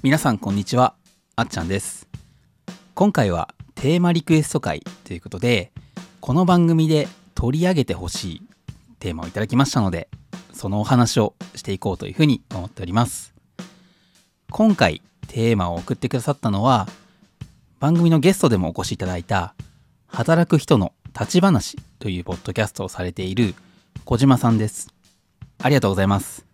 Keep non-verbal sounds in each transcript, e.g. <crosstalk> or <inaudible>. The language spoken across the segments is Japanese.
皆さんこんにちはあっちゃんです。今回はテーマリクエスト会ということでこの番組で取り上げてほしいテーマをいただきましたのでそのお話をしていこうというふうに思っております。今回テーマを送ってくださったのは番組のゲストでもお越しいただいた働く人の立ち話というポッドキャストをされている小島さんです。ありがとうございます。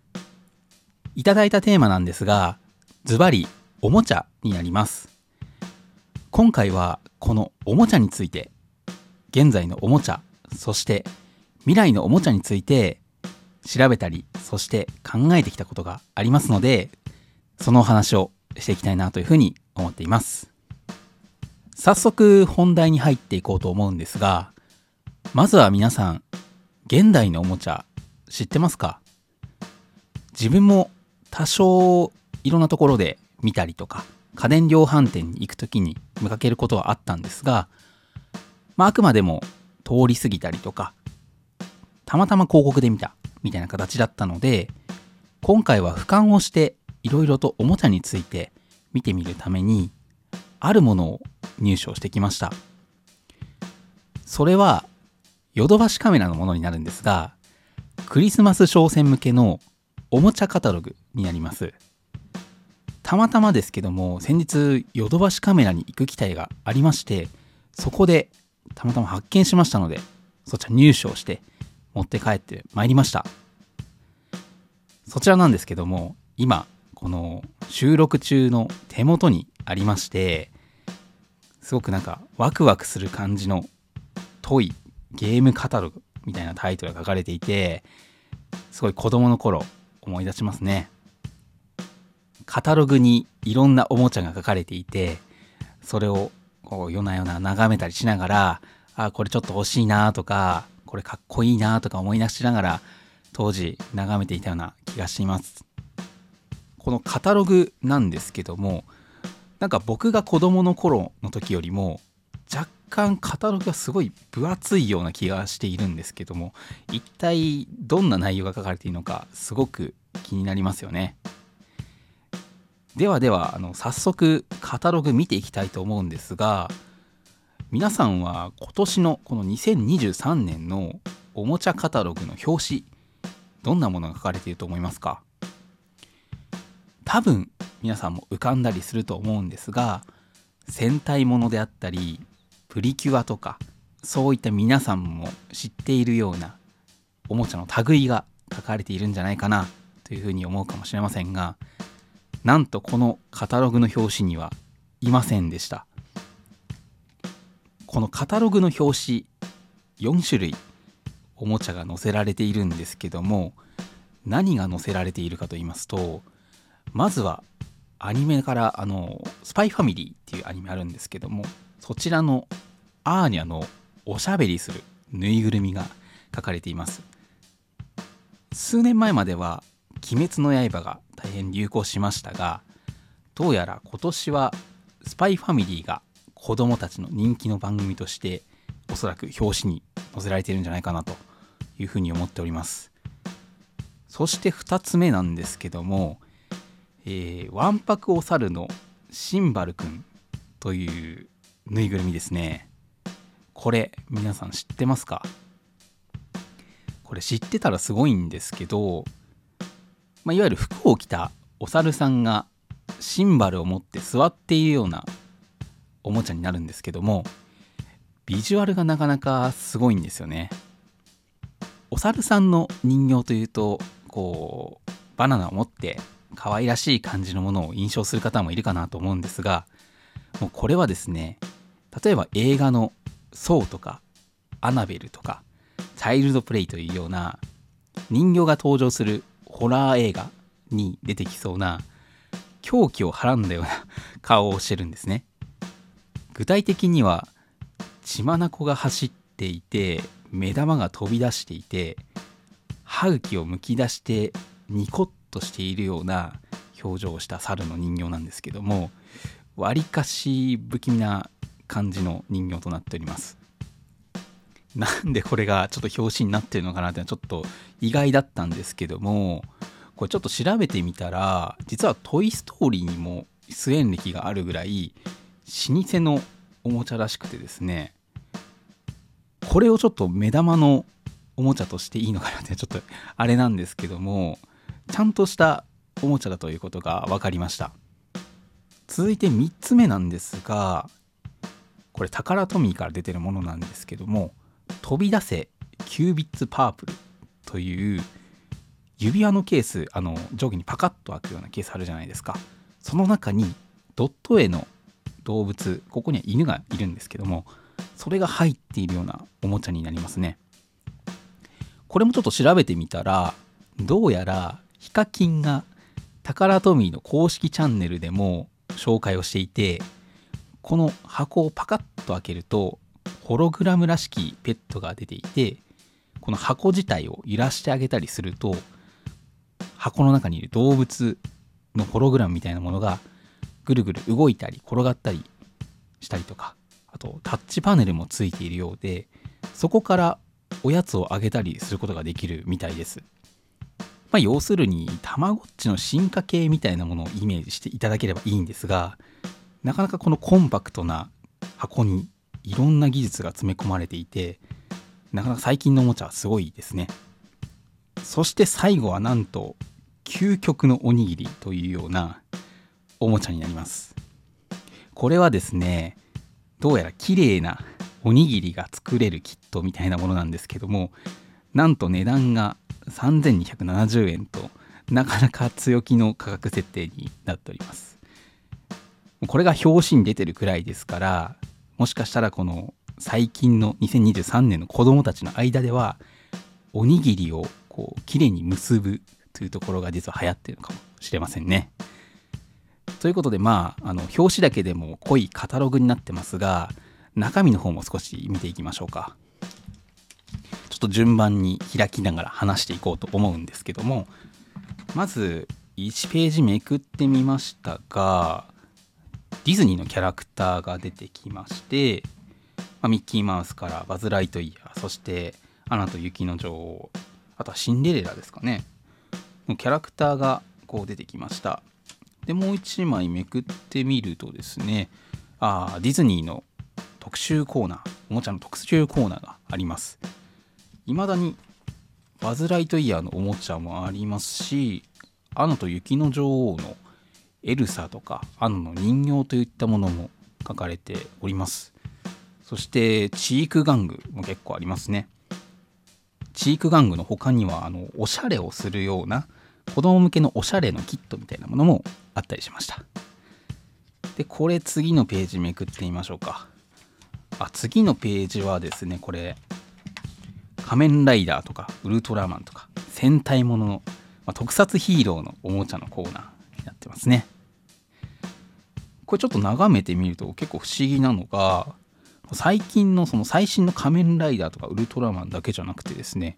いただいたテーマなんですがズバリおもちゃになります。今回はこのおもちゃについて現在のおもちゃそして未来のおもちゃについて調べたりそして考えてきたことがありますのでそのお話をしていきたいなというふうに思っています。早速本題に入っていこうと思うんですがまずは皆さん現代のおもちゃ知ってますか？自分も多少いろんなところで見たりとか家電量販店に行く時に見かけることはあったんですが、まあ、あくまでも通り過ぎたりとかたまたま広告で見たみたいな形だったので今回は俯瞰をしていろいろとおもちゃについて見てみるためにあるものを入手をしてきました。それはヨドバシカメラのものになるんですがクリスマス商戦向けのおもちゃカタログになります。たまたまですけども先日ヨドバシカメラに行く機会がありましてそこでたまたま発見しましたのでそちら入手をして持って帰ってまいりました。そちらなんですけども今この収録中の手元にありましてすごくなんかワクワクする感じのトイゲームカタログみたいなタイトルが書かれていてすごい子供の頃思い出しますね。カタログにいろんなおもちゃが書かれていてそれをこう夜な夜な眺めたりしながらあこれちょっと欲しいなとかこれかっこいいなとか思い出しながら当時眺めていたような気がします。このカタログなんですけどもなんか僕が子供の頃の時よりも若干カタログがすごい分厚いような気がしているんですけども一体どんな内容が書かれているのかすごく気になりますよね。ではではあの早速カタログ見ていきたいと思うんですが皆さんは今年のこの2023年のおもちゃカタログの表紙どんなものが書かれていると思いますか？多分皆さんも浮かんだりすると思うんですが戦隊ものであったりプリキュアとかそういった皆さんも知っているようなおもちゃの類が書かれているんじゃないかなというふうに思うかもしれませんがなんとこのカタログの表紙にはいませんでした。このカタログの表紙4種類おもちゃが載せられているんですけども何が載せられているかと言いますとまずはアニメからあのスパイファミリーっていうアニメあるんですけどもそちらのアーニャのおしゃべりするぬいぐるみが書かれています。数年前までは「鬼滅の刃」が大変流行しましたがどうやら今年はスパイファミリーが子供たちの人気の番組としておそらく表紙に載せられているんじゃないかなというふうに思っております。そして2つ目なんですけどもえ、わんぱくお猿のシンバルくんというぬいぐるみですね。これ皆さん知ってますか？これ知ってたらすごいんですけど、まあ、いわゆる服を着たお猿さんがシンバルを持って座っているようなおもちゃになるんですけどもビジュアルがなかなかすごいんですよね。お猿さんの人形というとこうバナナを持って可愛らしい感じのものを印象する方もいるかなと思うんですがもうこれはですね例えば映画の「ソー」とか「アナベル」とか「チャイルドプレイ」というような人形が登場するホラー映画に出てきそうな狂気をはらんだような <laughs> 顔をしてるんですね。具体的には血眼が走っていて目玉が飛び出していて歯茎をむき出してニコッとしているような表情をした猿の人形なんですけどもわりかし不気味な感じの人形となっております。なんでこれがちょっと表紙になってるのかなってのはちょっと意外だったんですけどもこれちょっと調べてみたら実は「トイ・ストーリー」にも出演歴があるぐらい老舗のおもちゃらしくてですねこれをちょっと目玉のおもちゃとしていいのかなってちょっとあれなんですけどもちゃんとしたおもちゃだということが分かりました。続いて3つ目なんですがこれタカラトミーから出てるものなんですけども飛び出せキュービッツパープルという指輪のケースあの上下にパカッと開くようなケースあるじゃないですか。その中にドット絵の動物ここには犬がいるんですけどもそれが入っているようなおもちゃになりますね。これもちょっと調べてみたらどうやらヒカキンがタカラトミーの公式チャンネルでも紹介をしていてこの箱をパカッと開けるとホログラムらしきペットが出ていてこの箱自体を揺らしてあげたりすると箱の中にいる動物のホログラムみたいなものがぐるぐる動いたり転がったりしたりとかあとタッチパネルもついているようでそこからおやつをあげたりすることができるみたいです。まあ、要するにたまごっちの進化系みたいなものをイメージしていただければいいんですがなかなかこのコンパクトな箱にいろんな技術が詰め込まれていてなかなか最近のおもちゃはすごいですね。そして最後はなんと究極のおにぎりというようなおもちゃになります。これはですねどうやら綺麗なおにぎりが作れるキットみたいなものなんですけどもなんと値段が3270円となかなか強気の価格設定になっております。これが表紙に出てるくらいですからもしかしたらこの最近の2023年の子供たちの間ではおにぎりをこう綺麗に結ぶというところが実は流行ってるのかもしれませんね。ということでまああの表紙だけでも濃いカタログになってますが中身の方も少し見ていきましょうか。ちょっと順番に開きながら話していこうと思うんですけどもまず1ページめくってみましたがディズニーのキャラクターが出てきましてまあ、ミッキーマウスからバズ・ライトイヤーそしてアナと雪の女王あとはシンデレラですかね。のキャラクターがこう出てきました。でもう1枚めくってみるとですねあディズニーの特集コーナーおもちゃの特集コーナーがあります。未だにバズ・ライトイヤーのおもちゃもありますしアナと雪の女王のエルサとかアナの人形といったものも書かれておりますそしてチーク玩具も結構ありますね。チーク玩具の他にはあのおしゃれをするような子供向けのおしゃれのキットみたいなものもあったりしました。で、これ次のページめくってみましょうか。あ、次のページはですね、これ仮面ライダーとかウルトラマンとか戦隊ものの、まあ、特撮ヒーローのおもちゃのコーナーになってますね。これちょっと眺めてみると結構不思議なのが最近のその最新の仮面ライダーとかウルトラマンだけじゃなくてですね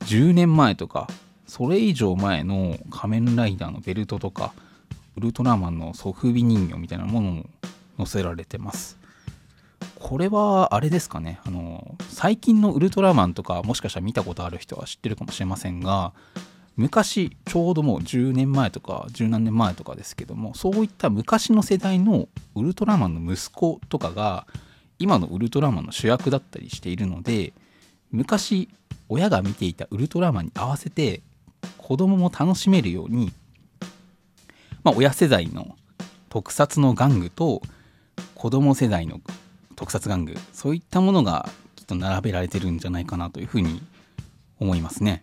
10年前とかそれ以上前の仮面ライダーのベルトとかウルトラマンのソフビ人形みたいなものも載せられてます。これはあれですかねあの最近のウルトラマンとかもしかしたら見たことある人は知ってるかもしれませんが昔ちょうどもう10年前とか十何年前とかですけどもそういった昔の世代のウルトラマンの息子とかが今のウルトラマンの主役だったりしているので昔親が見ていたウルトラマンに合わせて子供も楽しめるように、まあ、親世代の特撮の玩具と子供世代の特撮玩具そういったものがきっと並べられてるんじゃないかなというふうに思いますね。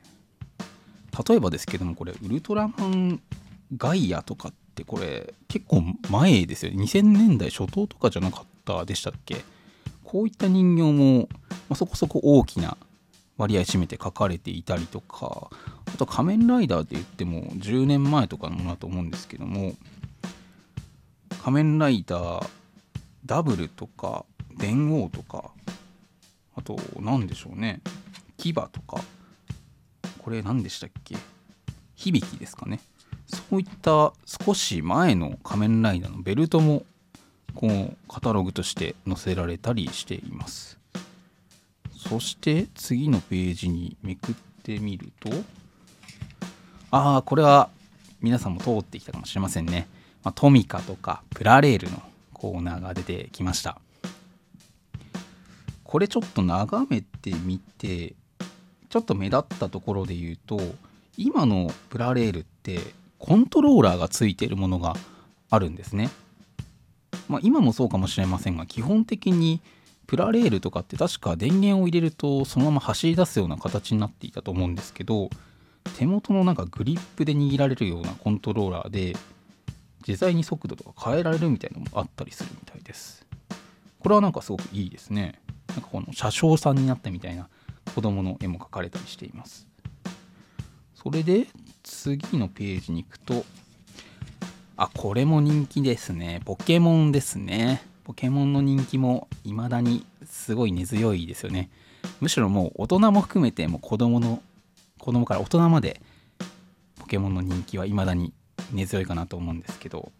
例えばですけどもこれウルトラマンガイアとかってこれ結構前ですよね。2000年代初頭とかじゃなかったでしたっけ？こういった人形も、まあ、そこそこ大きな割合占めて書かれていたりとかあと仮面ライダーって言っても10年前とかのものだと思うんですけども仮面ライダーダブルとか電王とかあと何でしょうね。牙とかこれ何でしたっけ？響きですかね。そういった少し前の仮面ライダーのベルトもこうカタログとして載せられたりしています。そして次のページにめくってみるとああこれは皆さんも通ってきたかもしれませんね、まあ、トミカとかプラレールのコーナーが出てきました。これちょっと眺めてみてちょっと目立ったところで言うと今のプラレールってコントローラーがついているものがあるんですね、まあ、今もそうかもしれませんが基本的にプラレールとかって確か電源を入れるとそのまま走り出すような形になっていたと思うんですけど手元のなんかグリップで握られるようなコントローラーで自在に速度とか変えられるみたいなのもあったりするみたいです。これはなんかすごくいいですね。なんかこの車掌さんになったみたいな子供の絵も描かれたりしています。それで次のページに行くとあこれも人気ですね。ポケモンですね。ポケモンの人気も未だにすごい根強いですよね。むしろもう大人も含めてもう子供の子供から大人までポケモンの人気は未だに根強いかなと思うんですけど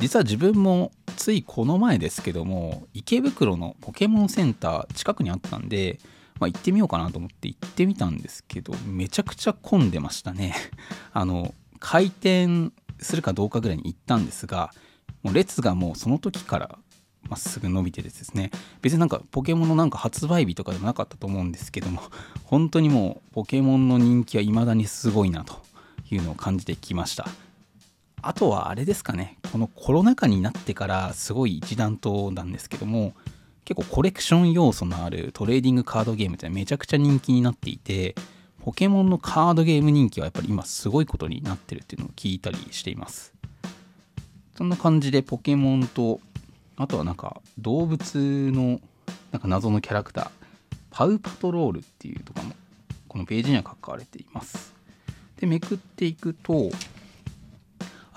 実は自分もついこの前ですけども池袋のポケモンセンター近くにあったんで、まあ、行ってみようかなと思って行ってみたんですけどめちゃくちゃ混んでましたね。<laughs> あの開店するかどうかぐらいに行ったんですがもう列がもうその時からまっすぐ伸びてですね。別になんかポケモンのなんか発売日とかでもなかったと思うんですけども本当にもうポケモンの人気は未だにすごいなというのを感じてきました。あとはあれですかね。このコロナ禍になってからすごい一段となんですけども結構コレクション要素のあるトレーディングカードゲームってめちゃくちゃ人気になっていてポケモンのカードゲーム人気はやっぱり今すごいことになってるっていうのを聞いたりしています。そんな感じでポケモンとあとはなんか動物のなんか謎のキャラクターパウパトロールっていうとかもこのページには書かれています。でめくっていくと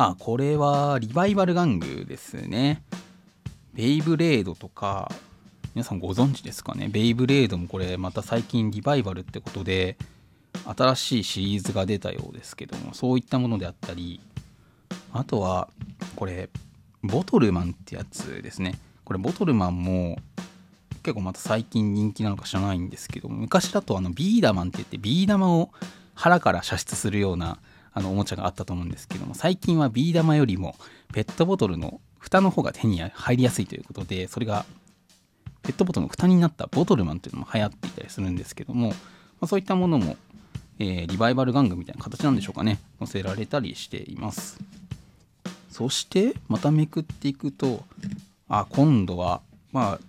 あこれはリバイバル玩具ですね。ベイブレードとか皆さんご存知ですかね？ベイブレードもこれまた最近リバイバルってことで新しいシリーズが出たようですけどもそういったものであったりあとはこれボトルマンってやつですね。これボトルマンも結構また最近人気なのか知らないんですけども昔だとあのビーダマンって言ってビー玉を腹から射出するようなあのおもちゃがあったと思うんですけども最近はビー玉よりもペットボトルの蓋の方が手に入りやすいということでそれがペットボトルの蓋になったボトルマンというのも流行っていたりするんですけども、まあ、そういったものも、えー、リバイバル玩具みたいな形なんでしょうかね。載せられたりしています。そしてまためくっていくとあ今度はまあ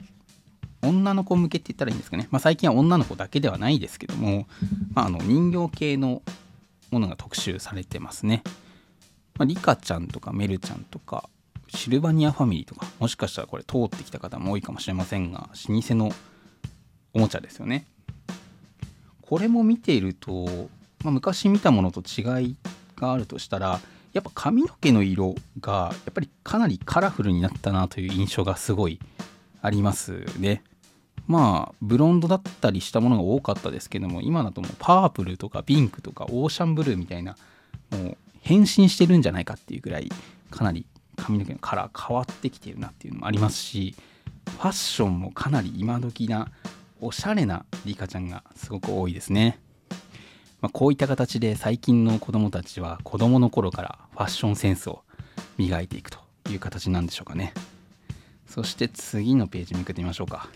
女の子向けって言ったらいいんですかね、まあ、最近は女の子だけではないですけども、まあ、あの人形系のものが特集されてますね、まあ、リカちゃんとかメルちゃんとかシルバニアファミリーとかもしかしたらこれ通ってきた方も多いかもしれませんが老舗のおもちゃですよねこれも見ていると、まあ、昔見たものと違いがあるとしたらやっぱ髪の毛の色がやっぱりかなりカラフルになったなという印象がすごいありますね。まあブロンドだったりしたものが多かったですけども今だともうパープルとかピンクとかオーシャンブルーみたいなもう変身してるんじゃないかっていうぐらいかなり髪の毛のカラー変わってきてるなっていうのもありますしファッションもかなり今時なおしゃれなリカちゃんがすごく多いですね。まあ、こういった形で最近の子どもたちは子どもの頃からファッションセンスを磨いていくという形なんでしょうかねそして次のページめくってみましょうか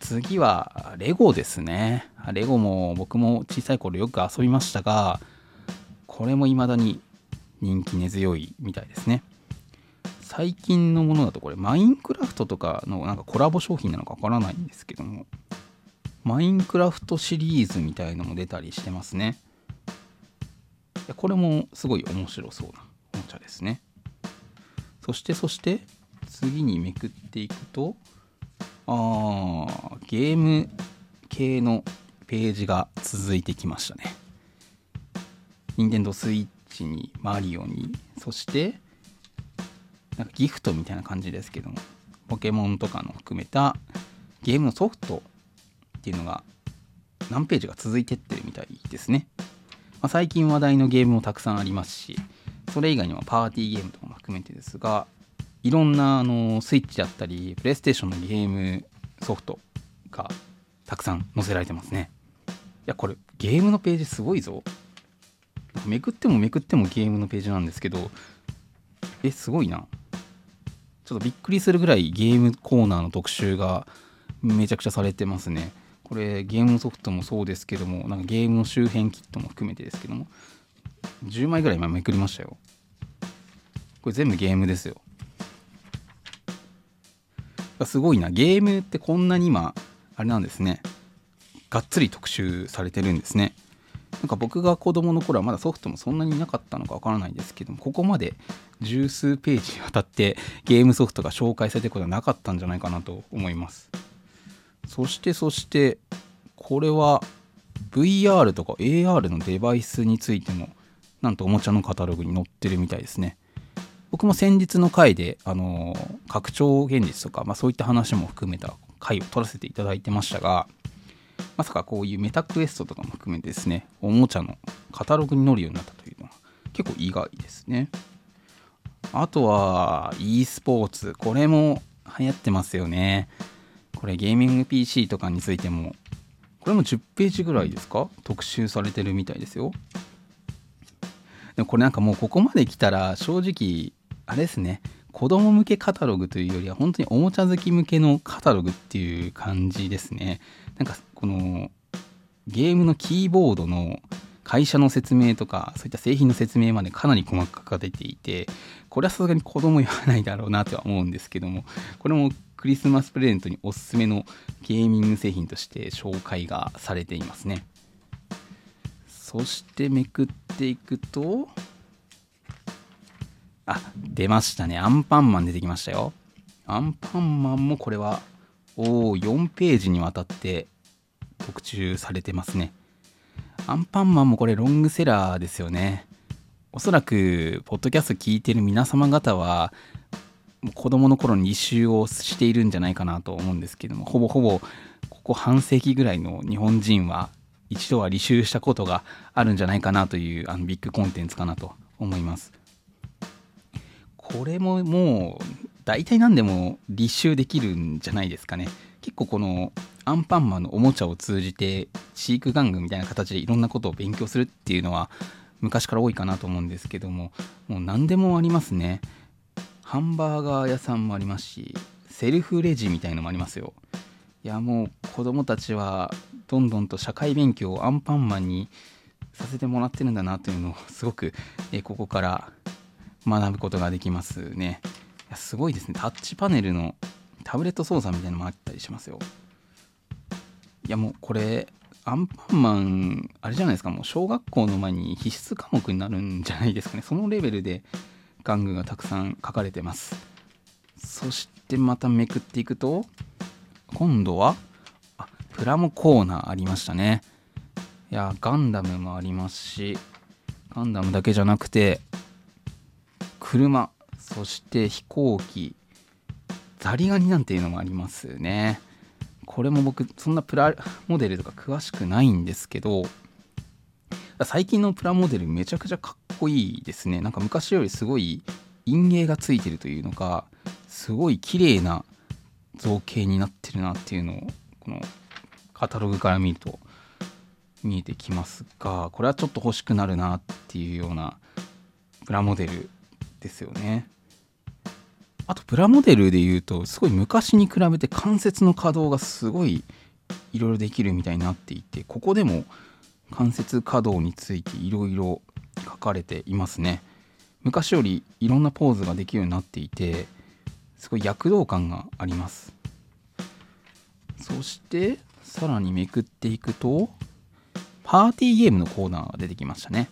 次はレゴですねレゴも僕も小さい頃よく遊びましたがこれも未だに人気根強いみたいですね最近のものだとこれマインクラフトとかのなんかコラボ商品なのかわからないんですけどもマインクラフトシリーズみたいのも出たりしてますね。これもすごい面白そうなおもちゃですね。そしてそして次にめくっていくとあゲーム系のページが続いてきましたね。任天堂 switch にマリオにそしてなんかギフトみたいな感じですけどもポケモンとかの含めたゲームのソフトっていうのが何ページが続いてってるみたいですね。まあ、最近話題のゲームもたくさんありますし、それ以外にもパーティーゲームとかも含めてですが、いろんなあのスイッチだったり、プレイステーションのゲームソフトがたくさん載せられてますね。いやこれゲームのページすごいぞ。めくってもめくってもゲームのページなんですけどえすごいな。ちょっとびっくりするぐらいゲームコーナーの特集がめちゃくちゃされてますね。これゲームソフトもそうですけどもなんかゲームの周辺キットも含めてですけども10枚ぐらい今めくりましたよ。これ全部ゲームですよ。すごいな。ゲームってこんなに今あれなんですね。がっつり特集されてるんですね。なんか僕が子供の頃はまだソフトもそんなになかったのかわからないんですけどもここまで十数ページにわたってゲームソフトが紹介されてることはなかったんじゃないかなと思います。そしてそしてこれは VR とか AR のデバイスについてもなんとおもちゃのカタログに載ってるみたいですね。僕も先日の回で、あの拡張現実とか、まあ、そういった話も含めた回を取らせていただいてましたがまさかこういうメタクエストとかも含めてですねおもちゃのカタログに載るようになったというのは結構意外ですね。あとは e スポーツこれも流行ってますよね。これゲーミング PC とかについてもこれも10ページぐらいですか？特集されてるみたいですよ。でもこれなんかもうここまで来たら正直あれですね。子供向けカタログというよりは本当におもちゃ好き向けのカタログっていう感じですね。なんかこのゲームのキーボードの会社の説明とかそういった製品の説明までかなり細かく出ていてこれはさすがに子供言わないだろうなとは思うんですけどもこれもクリスマスプレゼントにおすすめのゲーミング製品として紹介がされていますね。そしてめくっていくとあ出ましたね。アンパンマン出てきましたよ。アンパンマンもこれはおお4ページにわたって特注されてますね。アンパンマンもこれロングセラーですよね。おそらくポッドキャスト聞いてる皆様方は子供の頃に履修をしているんじゃないかなと思うんですけどもほぼほぼここ半世紀ぐらいの日本人は一度は履修したことがあるんじゃないかなというあのビッグコンテンツかなと思います。これももう大体何でも立証できるんじゃないですかね。結構このアンパンマンのおもちゃを通じて飼育玩具みたいな形でいろんなことを勉強するっていうのは昔から多いかなと思うんですけどももう何でもありますね。ハンバーガー屋さんもありますしセルフレジみたいのもありますよ。いやもう子供たちはどんどんと社会勉強をアンパンマンにさせてもらってるんだなというのをすごくえここから学ぶことができますね。いやすごいですね。タッチパネルのタブレット操作みたいなのもあったりしますよ。いやもうこれアンパンマンあれじゃないですか。もう小学校の前に必須科目になるんじゃないですかね。そのレベルで玩具がたくさん書かれてます。そしてまためくっていくと今度はあプラモコーナーありましたね。いやガンダムもありますしガンダムだけじゃなくて車そして飛行機ザリガニなんていうのもありますね。これも僕そんなプラモデルとか詳しくないんですけど最近のプラモデルめちゃくちゃかっこいいですね。なんか昔よりすごい陰影がついてるというのかすごい綺麗な造形になってるなっていうのをこのカタログから見ると見えてきますがこれはちょっと欲しくなるなっていうようなプラモデルですよね。あとプラモデルで言うとすごい昔に比べて関節の可動がすごいいろいろできるみたいになっていてここでも関節可動についていろいろ書かれていますね。昔よりいろんなポーズができるようになっていてすごい躍動感があります。そしてさらにめくっていくとパーティーゲームのコーナーが出てきましたね。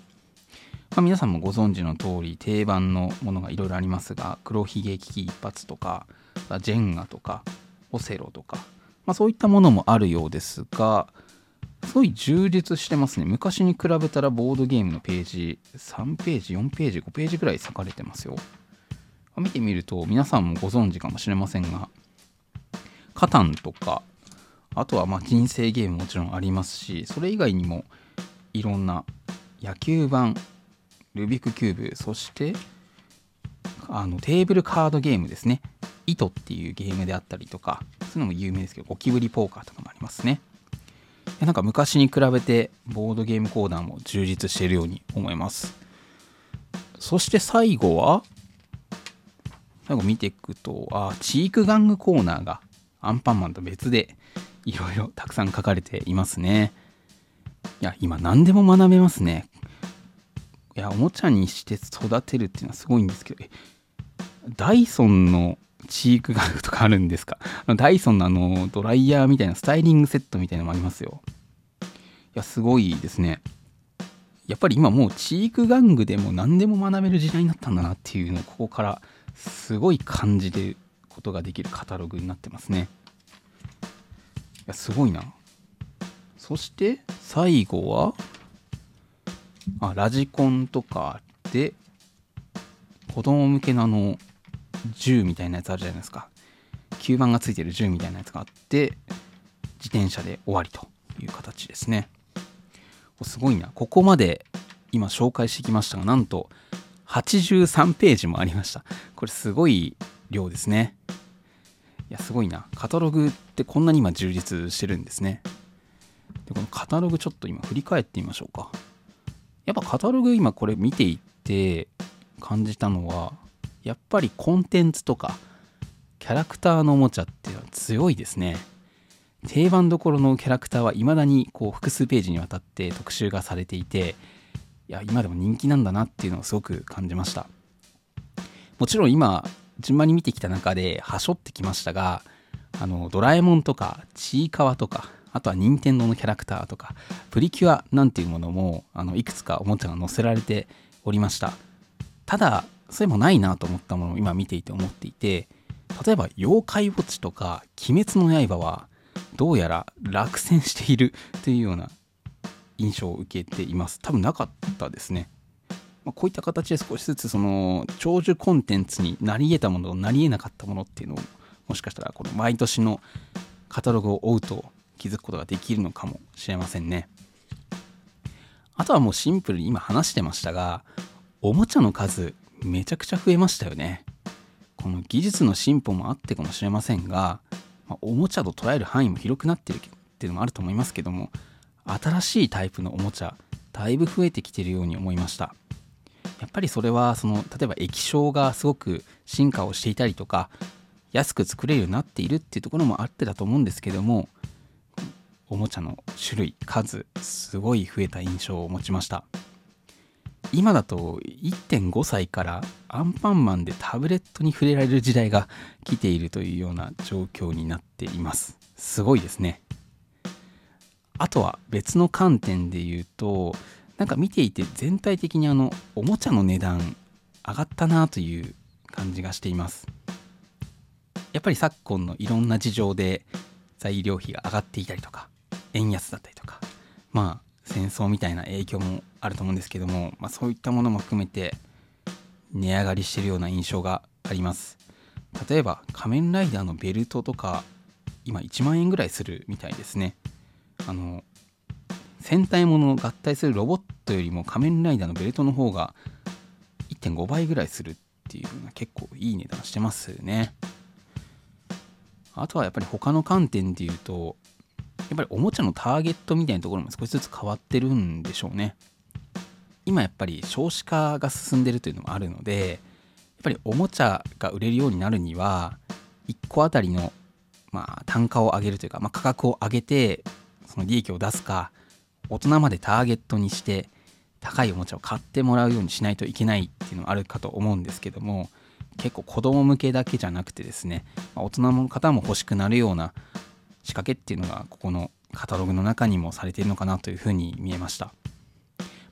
まあ、皆さんもご存知の通り定番のものがいろいろありますが黒ひげ危機一発とかジェンガとかオセロとか、まあ、そういったものもあるようですがすごい充実してますね。昔に比べたらボードゲームのページ3ページ4ページ5ページぐらい割かれてますよ。見てみると皆さんもご存知かもしれませんがカタンとかあとはまあ人生ゲームもちろんありますしそれ以外にもいろんな野球版ルービックキューブそしてあのテーブルカードゲームですね。糸っていうゲームであったりとかそういうのも有名ですけどゴキブリポーカーとかもありますね。なんか昔に比べてボードゲームコーナーも充実しているように思います。そして最後は最後見ていくとあチーク玩具コーナーがアンパンマンと別でいろいろたくさん書かれていますね。いや今何でも学べますね。いやおもちゃにして育てるっていうのはすごいんですけどえダイソンのチークガンとかあるんですか？<laughs> ダイソンのあのドライヤーみたいなスタイリングセットみたいなのもありますよ。いやすごいですね。やっぱり今もうチーク玩具でも何でも学べる時代になったんだなっていうのをここからすごい感じることができるカタログになってますね。いやすごいな。そして最後はあラジコンとかで子供向けのあの銃みたいなやつあるじゃないですか。吸盤がついてる銃みたいなやつがあって自転車で終わりという形ですね。すごいな。ここまで今紹介してきましたがなんと83ページもありました。これすごい量ですね。いやすごいな。カタログってこんなに今充実してるんですね。でこのカタログちょっと今振り返ってみましょうか。やっぱカタログ今これ見ていって感じたのはやっぱりコンテンツとかキャラクターのおもちゃっていうのは強いですね。定番どころのキャラクターは未だにこう複数ページにわたって特集がされていていや今でも人気なんだなっていうのをすごく感じました。もちろん今順番に見てきた中ではしょってきましたがあのドラえもんとかちいかわとかあとは任天堂のキャラクターとかプリキュアなんていうものもあのいくつかおもちゃが載せられておりました。ただそれもないなと思ったものを今見ていて思っていて例えば妖怪ウォッチとか鬼滅の刃はどうやら落選しているというような印象を受けています。多分なかったですね、ま、こういった形で少しずつその長寿コンテンツになり得たものなり得なかったものっていうのをもしかしたらこの毎年のカタログを追うと気づくことができるのかもしれませんね。あとはもうシンプルに今話してましたがおもちゃの数めちゃくちゃ増えましたよね。この技術の進歩もあってかもしれませんが、まあ、おもちゃと捉える範囲も広くなってるっていうのもあると思いますけども新しいタイプのおもちゃだいぶ増えてきてるように思いました。やっぱりそれはその例えば液晶がすごく進化をしていたりとか安く作れるようになっているっていうところもあってだと思うんですけどもおもちゃの種類数すごい増えた印象を持ちました。今だと1.5歳からアンパンマンでタブレットに触れられる時代が来ているというような状況になっています。すごいですね。あとは別の観点で言うとなんか見ていて全体的にあのおもちゃの値段上がったなという感じがしています。やっぱり昨今のいろんな事情で材料費が上がっていたりとか円安だったりとかまあ戦争みたいな影響もあると思うんですけども、まあ、そういったものも含めて値上がりしてるような印象があります。例えば仮面ライダーのベルトとか今1万円ぐらいするみたいですね。あの戦隊ものを合体するロボットよりも仮面ライダーのベルトの方が1.5倍ぐらいするっていうのは結構いい値段してますね。あとはやっぱり他の観点で言うとやっぱりおもちゃのターゲットみたいなところも少しずつ変わってるんでしょうね。今やっぱり少子化が進んでるというのもあるのでやっぱりおもちゃが売れるようになるには1個あたりのまあ単価を上げるというか、まあ、価格を上げてその利益を出すか大人までターゲットにして高いおもちゃを買ってもらうようにしないといけないっていうのはあるかと思うんですけども結構子供向けだけじゃなくてですね、まあ、大人の方も欲しくなるような仕掛けっていうのがここのカタログの中にもされているのかなというふうに見えました。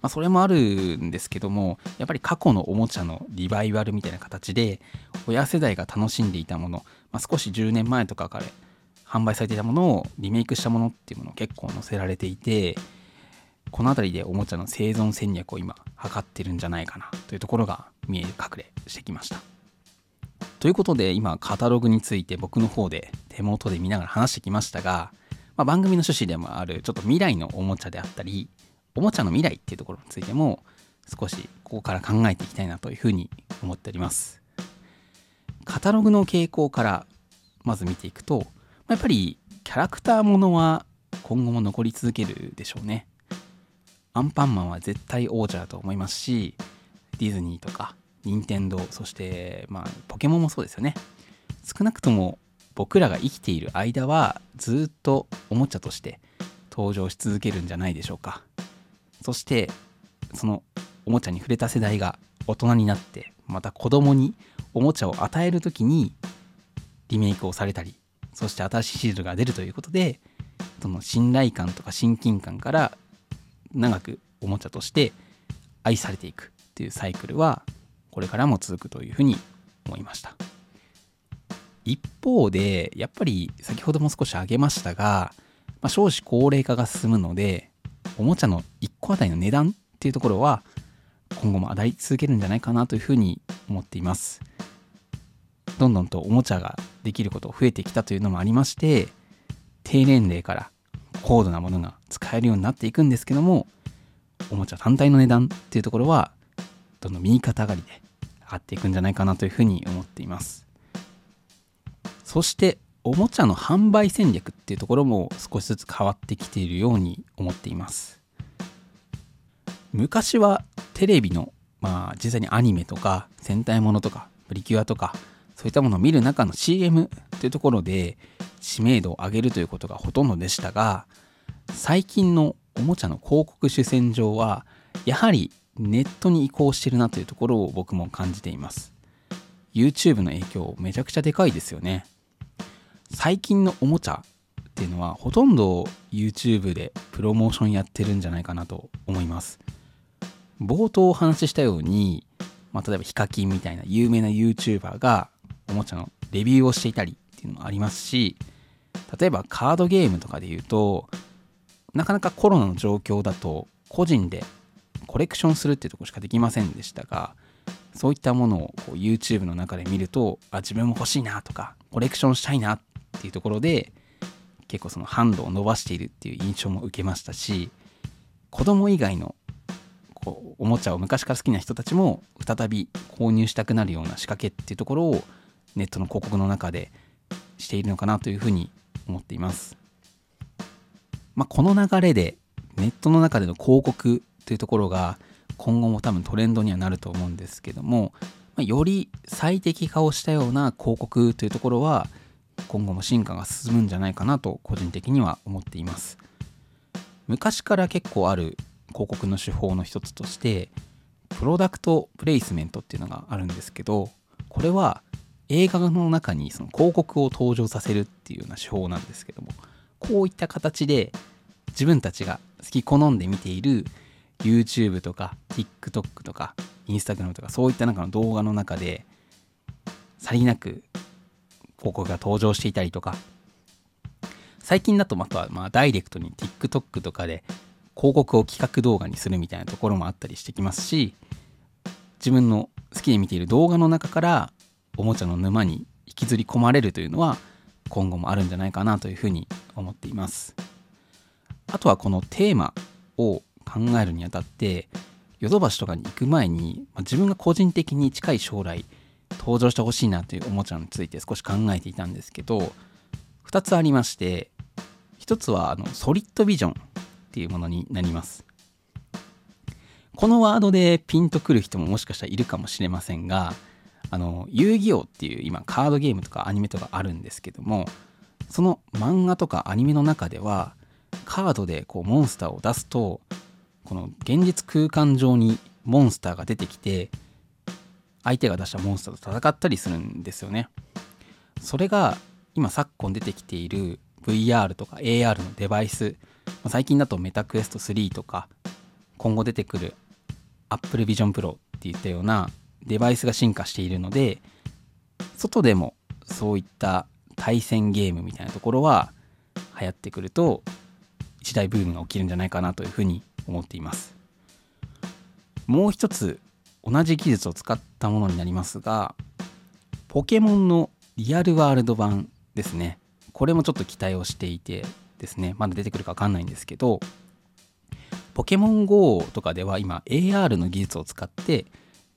まあ、それもあるんですけどもやっぱり過去のおもちゃのリバイバルみたいな形で親世代が楽しんでいたもの、まあ、少し10年前とかから販売されていたものをリメイクしたものっていうものを結構載せられていてこの辺りでおもちゃの生存戦略を今測ってるんじゃないかなというところが見え隠れしてきました。ということで今カタログについて僕の方で手元で見ながら話してきましたが、まあ、番組の趣旨でもあるちょっと未来のおもちゃであったりおもちゃの未来っていうところについても少しここから考えていきたいなというふうに思っております。カタログの傾向からまず見ていくとやっぱりキャラクターものは今後も残り続けるでしょうね。アンパンマンは絶対王者だと思いますしディズニーとか任天堂そしてまあポケモンもそうですよね。少なくとも僕らが生きている間はずっとおもちゃとして登場し続けるんじゃないでしょうか。そしてそのおもちゃに触れた世代が大人になってまた子供におもちゃを与える時にリメイクをされたりそして新しいシールが出るということでその信頼感とか親近感から長くおもちゃとして愛されていくっていうサイクルはこれからも続くというふうに思いました。一方でやっぱり先ほども少し挙げましたが、まあ、少子高齢化が進むのでおもちゃの1個あたりの値段っていうところは今後も上がり続けるんじゃないかなというふうに思っています。どんどんとおもちゃができること増えてきたというのもありまして低年齢から高度なものが使えるようになっていくんですけどもおもちゃ単体の値段っていうところはどんどん右肩上がりで上がっていくんじゃないかなというふうに思っています。そしておもちゃの販売戦略っていうところも少しずつ変わってきているように思っています。昔はテレビのまあ実際にアニメとか戦隊ものとかプリキュアとかそういったものを見る中の CM というところで知名度を上げるということがほとんどでしたが最近のおもちゃの広告主戦場はやはりネットに移行してるなというところを僕も感じています。YouTube の影響めちゃくちゃでかいですよね。最近のおもちゃっていうのはほとんど YouTube でプロモーションやってるんじゃないかなと思います。冒頭お話ししたように、まあ、例えばヒカキンみたいな有名な YouTuber がおもちゃのレビューをしていたりっていうのもありますし例えばカードゲームとかで言うとなかなかコロナの状況だと個人でコレクションするっていうとこしかできませんでしたがそういったものをこう YouTube の中で見るとあ自分も欲しいなとかコレクションしたいなっていうところで結構その販路を伸ばしているっていう印象も受けましたし子供以外のこうおもちゃを昔から好きな人たちも再び購入したくなるような仕掛けっていうところをネットの広告の中でしているのかなというふうに思っています。まあ、この流れでネットの中での広告というところが今後も多分トレンドにはなると思うんですけども、ま、より最適化をしたような広告というところは今後も進化が進むんじゃないかなと個人的には思っています。昔から結構ある広告の手法の一つとしてプロダクトプレイスメントっていうのがあるんですけどこれは映画の中にその広告を登場させるっていうような手法なんですけどもこういった形で自分たちが好き好んで見ている YouTube とか TikTok とか Instagram とかそういった中の動画の中でさりなく広告が登場していたりとか。最近だとあとはまあダイレクトに TikTok とかで広告を企画動画にするみたいなところもあったりしてきますし自分の好きで見ている動画の中からおもちゃの沼に引きずり込まれるというのは今後もあるんじゃないかなというふうに思っています。あとはこのテーマを考えるにあたってヨドバシとかに行く前に、まあ、自分が個人的に近い将来登場してほしいなというおもちゃについて少し考えていたんですけど2つありまして1つはあのソリッドビジョンっていうものになります。このワードでピンとくる人ももしかしたらいるかもしれませんがあの遊戯王っていう今カードゲームとかアニメとかあるんですけどもその漫画とかアニメの中ではカードでこうモンスターを出すとこの現実空間上にモンスターが出てきて相手が出したモンスターと戦ったりするんですよね。それが今昨今出てきている VR とか AR のデバイス。最近だとメタクエスト3とか今後出てくる Apple Vision Pro っていったようなデバイスが進化しているので外でもそういった対戦ゲームみたいなところは流行ってくると一大ブームが起きるんじゃないかなというふうに思っています。もう一つ同じ技術を使ったものになりますがポケモンのリアルワールド版ですね。これもちょっと期待をしていてですね。まだ出てくるか分かんないんですけどポケモン GO とかでは今 AR の技術を使って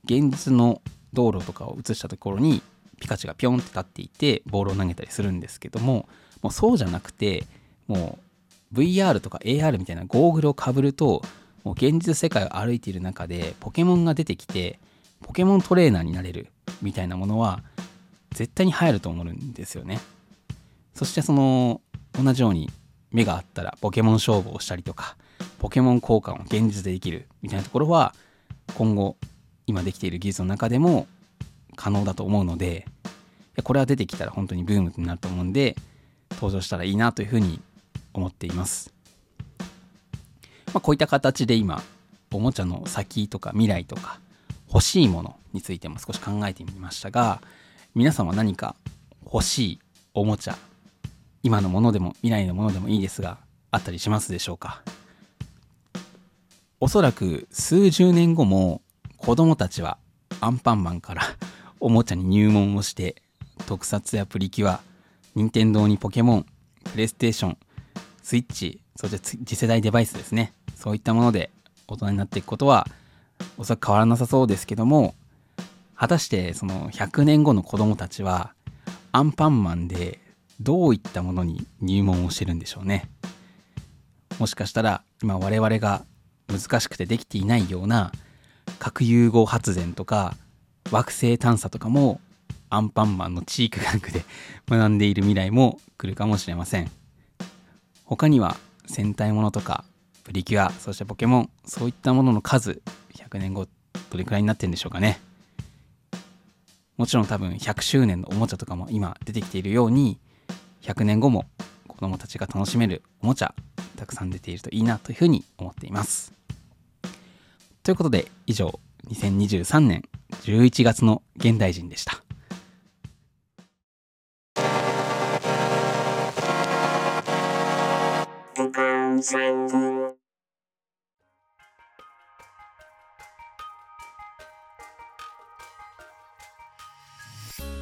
現実の道路とかを映したところにピカチュウがピョンって立っていてボールを投げたりするんですけどももうそうじゃなくてもう VR とか AR みたいなゴーグルをかぶるともう現実世界を歩いている中でポケモンが出てきてポケモントレーナーになれるみたいなものは絶対に流行ると思うんですよね。そしてその同じように目があったらポケモン勝負をしたりとかポケモン交換を現実でできるみたいなところは今後今できている技術の中でも可能だと思うのでこれは出てきたら本当にブームになると思うんで登場したらいいなというふうに思っています、まあ、こういった形で今おもちゃの先とか未来とか欲しいものについても少し考えてみましたが皆さんは何か欲しいおもちゃ今のものでも未来のものでもいいですがあったりしますでしょうか？おそらく数十年後も子供たちはアンパンマンからおもちゃに入門をして特撮やプリキュア任天堂にポケモンプレイステーションスイッチそして次世代デバイスですね。そういったもので大人になっていくことはおそらく変わらなさそうですけども果たしてその100年後の子供たちはアンパンマンでどういったものに入門をしてるんでしょうね。もしかしたら今我々が難しくてできていないような核融合発電とか惑星探査とかもアンパンマンの地域学で学んでいる未来も来るかもしれません。他には戦隊ものとかプリキュアそしてポケモンそういったものの数100年後どれくらいになってるんでしょうかね。もちろん多分100周年のおもちゃとかも今出てきているように100年後も子供たちが楽しめるおもちゃたくさん出ているといいなというふうに思っています。ということで以上2023年11月の現代人でした。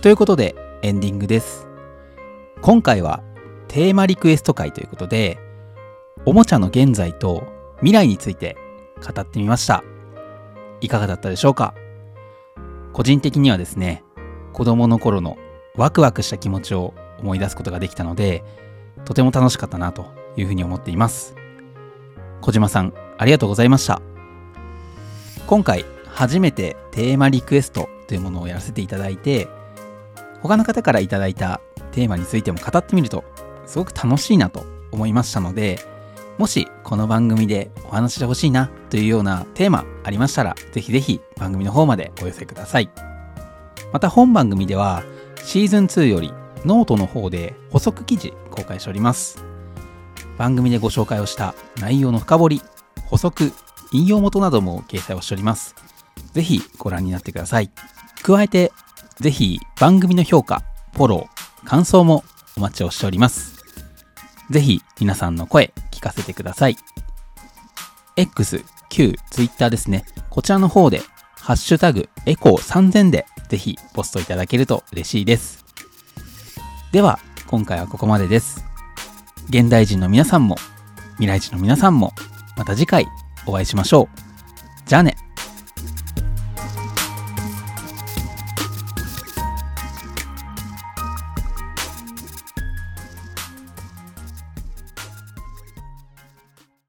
ということでエンディングです。今回はテーマリクエスト会ということでおもちゃの現在と未来について語ってみました。いかがだったでしょうか？個人的にはですね子供の頃のワクワクした気持ちを思い出すことができたのでとても楽しかったなというふうに思っています。小島さんありがとうございました。今回初めてテーマリクエストというものをやらせていただいて他の方からいただいたテーマについても語ってみるとすごく楽しいなと思いましたのでもしこの番組でお話してほしいなというようなテーマありましたらぜひぜひ番組の方までお寄せください。また本番組ではシーズン2よりノートの方で補足記事公開しております。番組でご紹介をした内容の深掘り補足引用元なども掲載をしております。ぜひご覧になってください。加えてぜひ番組の評価フォロー感想もお待ちをしております。ぜひ皆さんの声聞かせてください。X、Q、Twitter ですね。こちらの方でハッシュタグエコー3000でぜひポストいただけると嬉しいです。では今回はここまでです。現代人の皆さんも未来人の皆さんもまた次回お会いしましょう。じゃあね。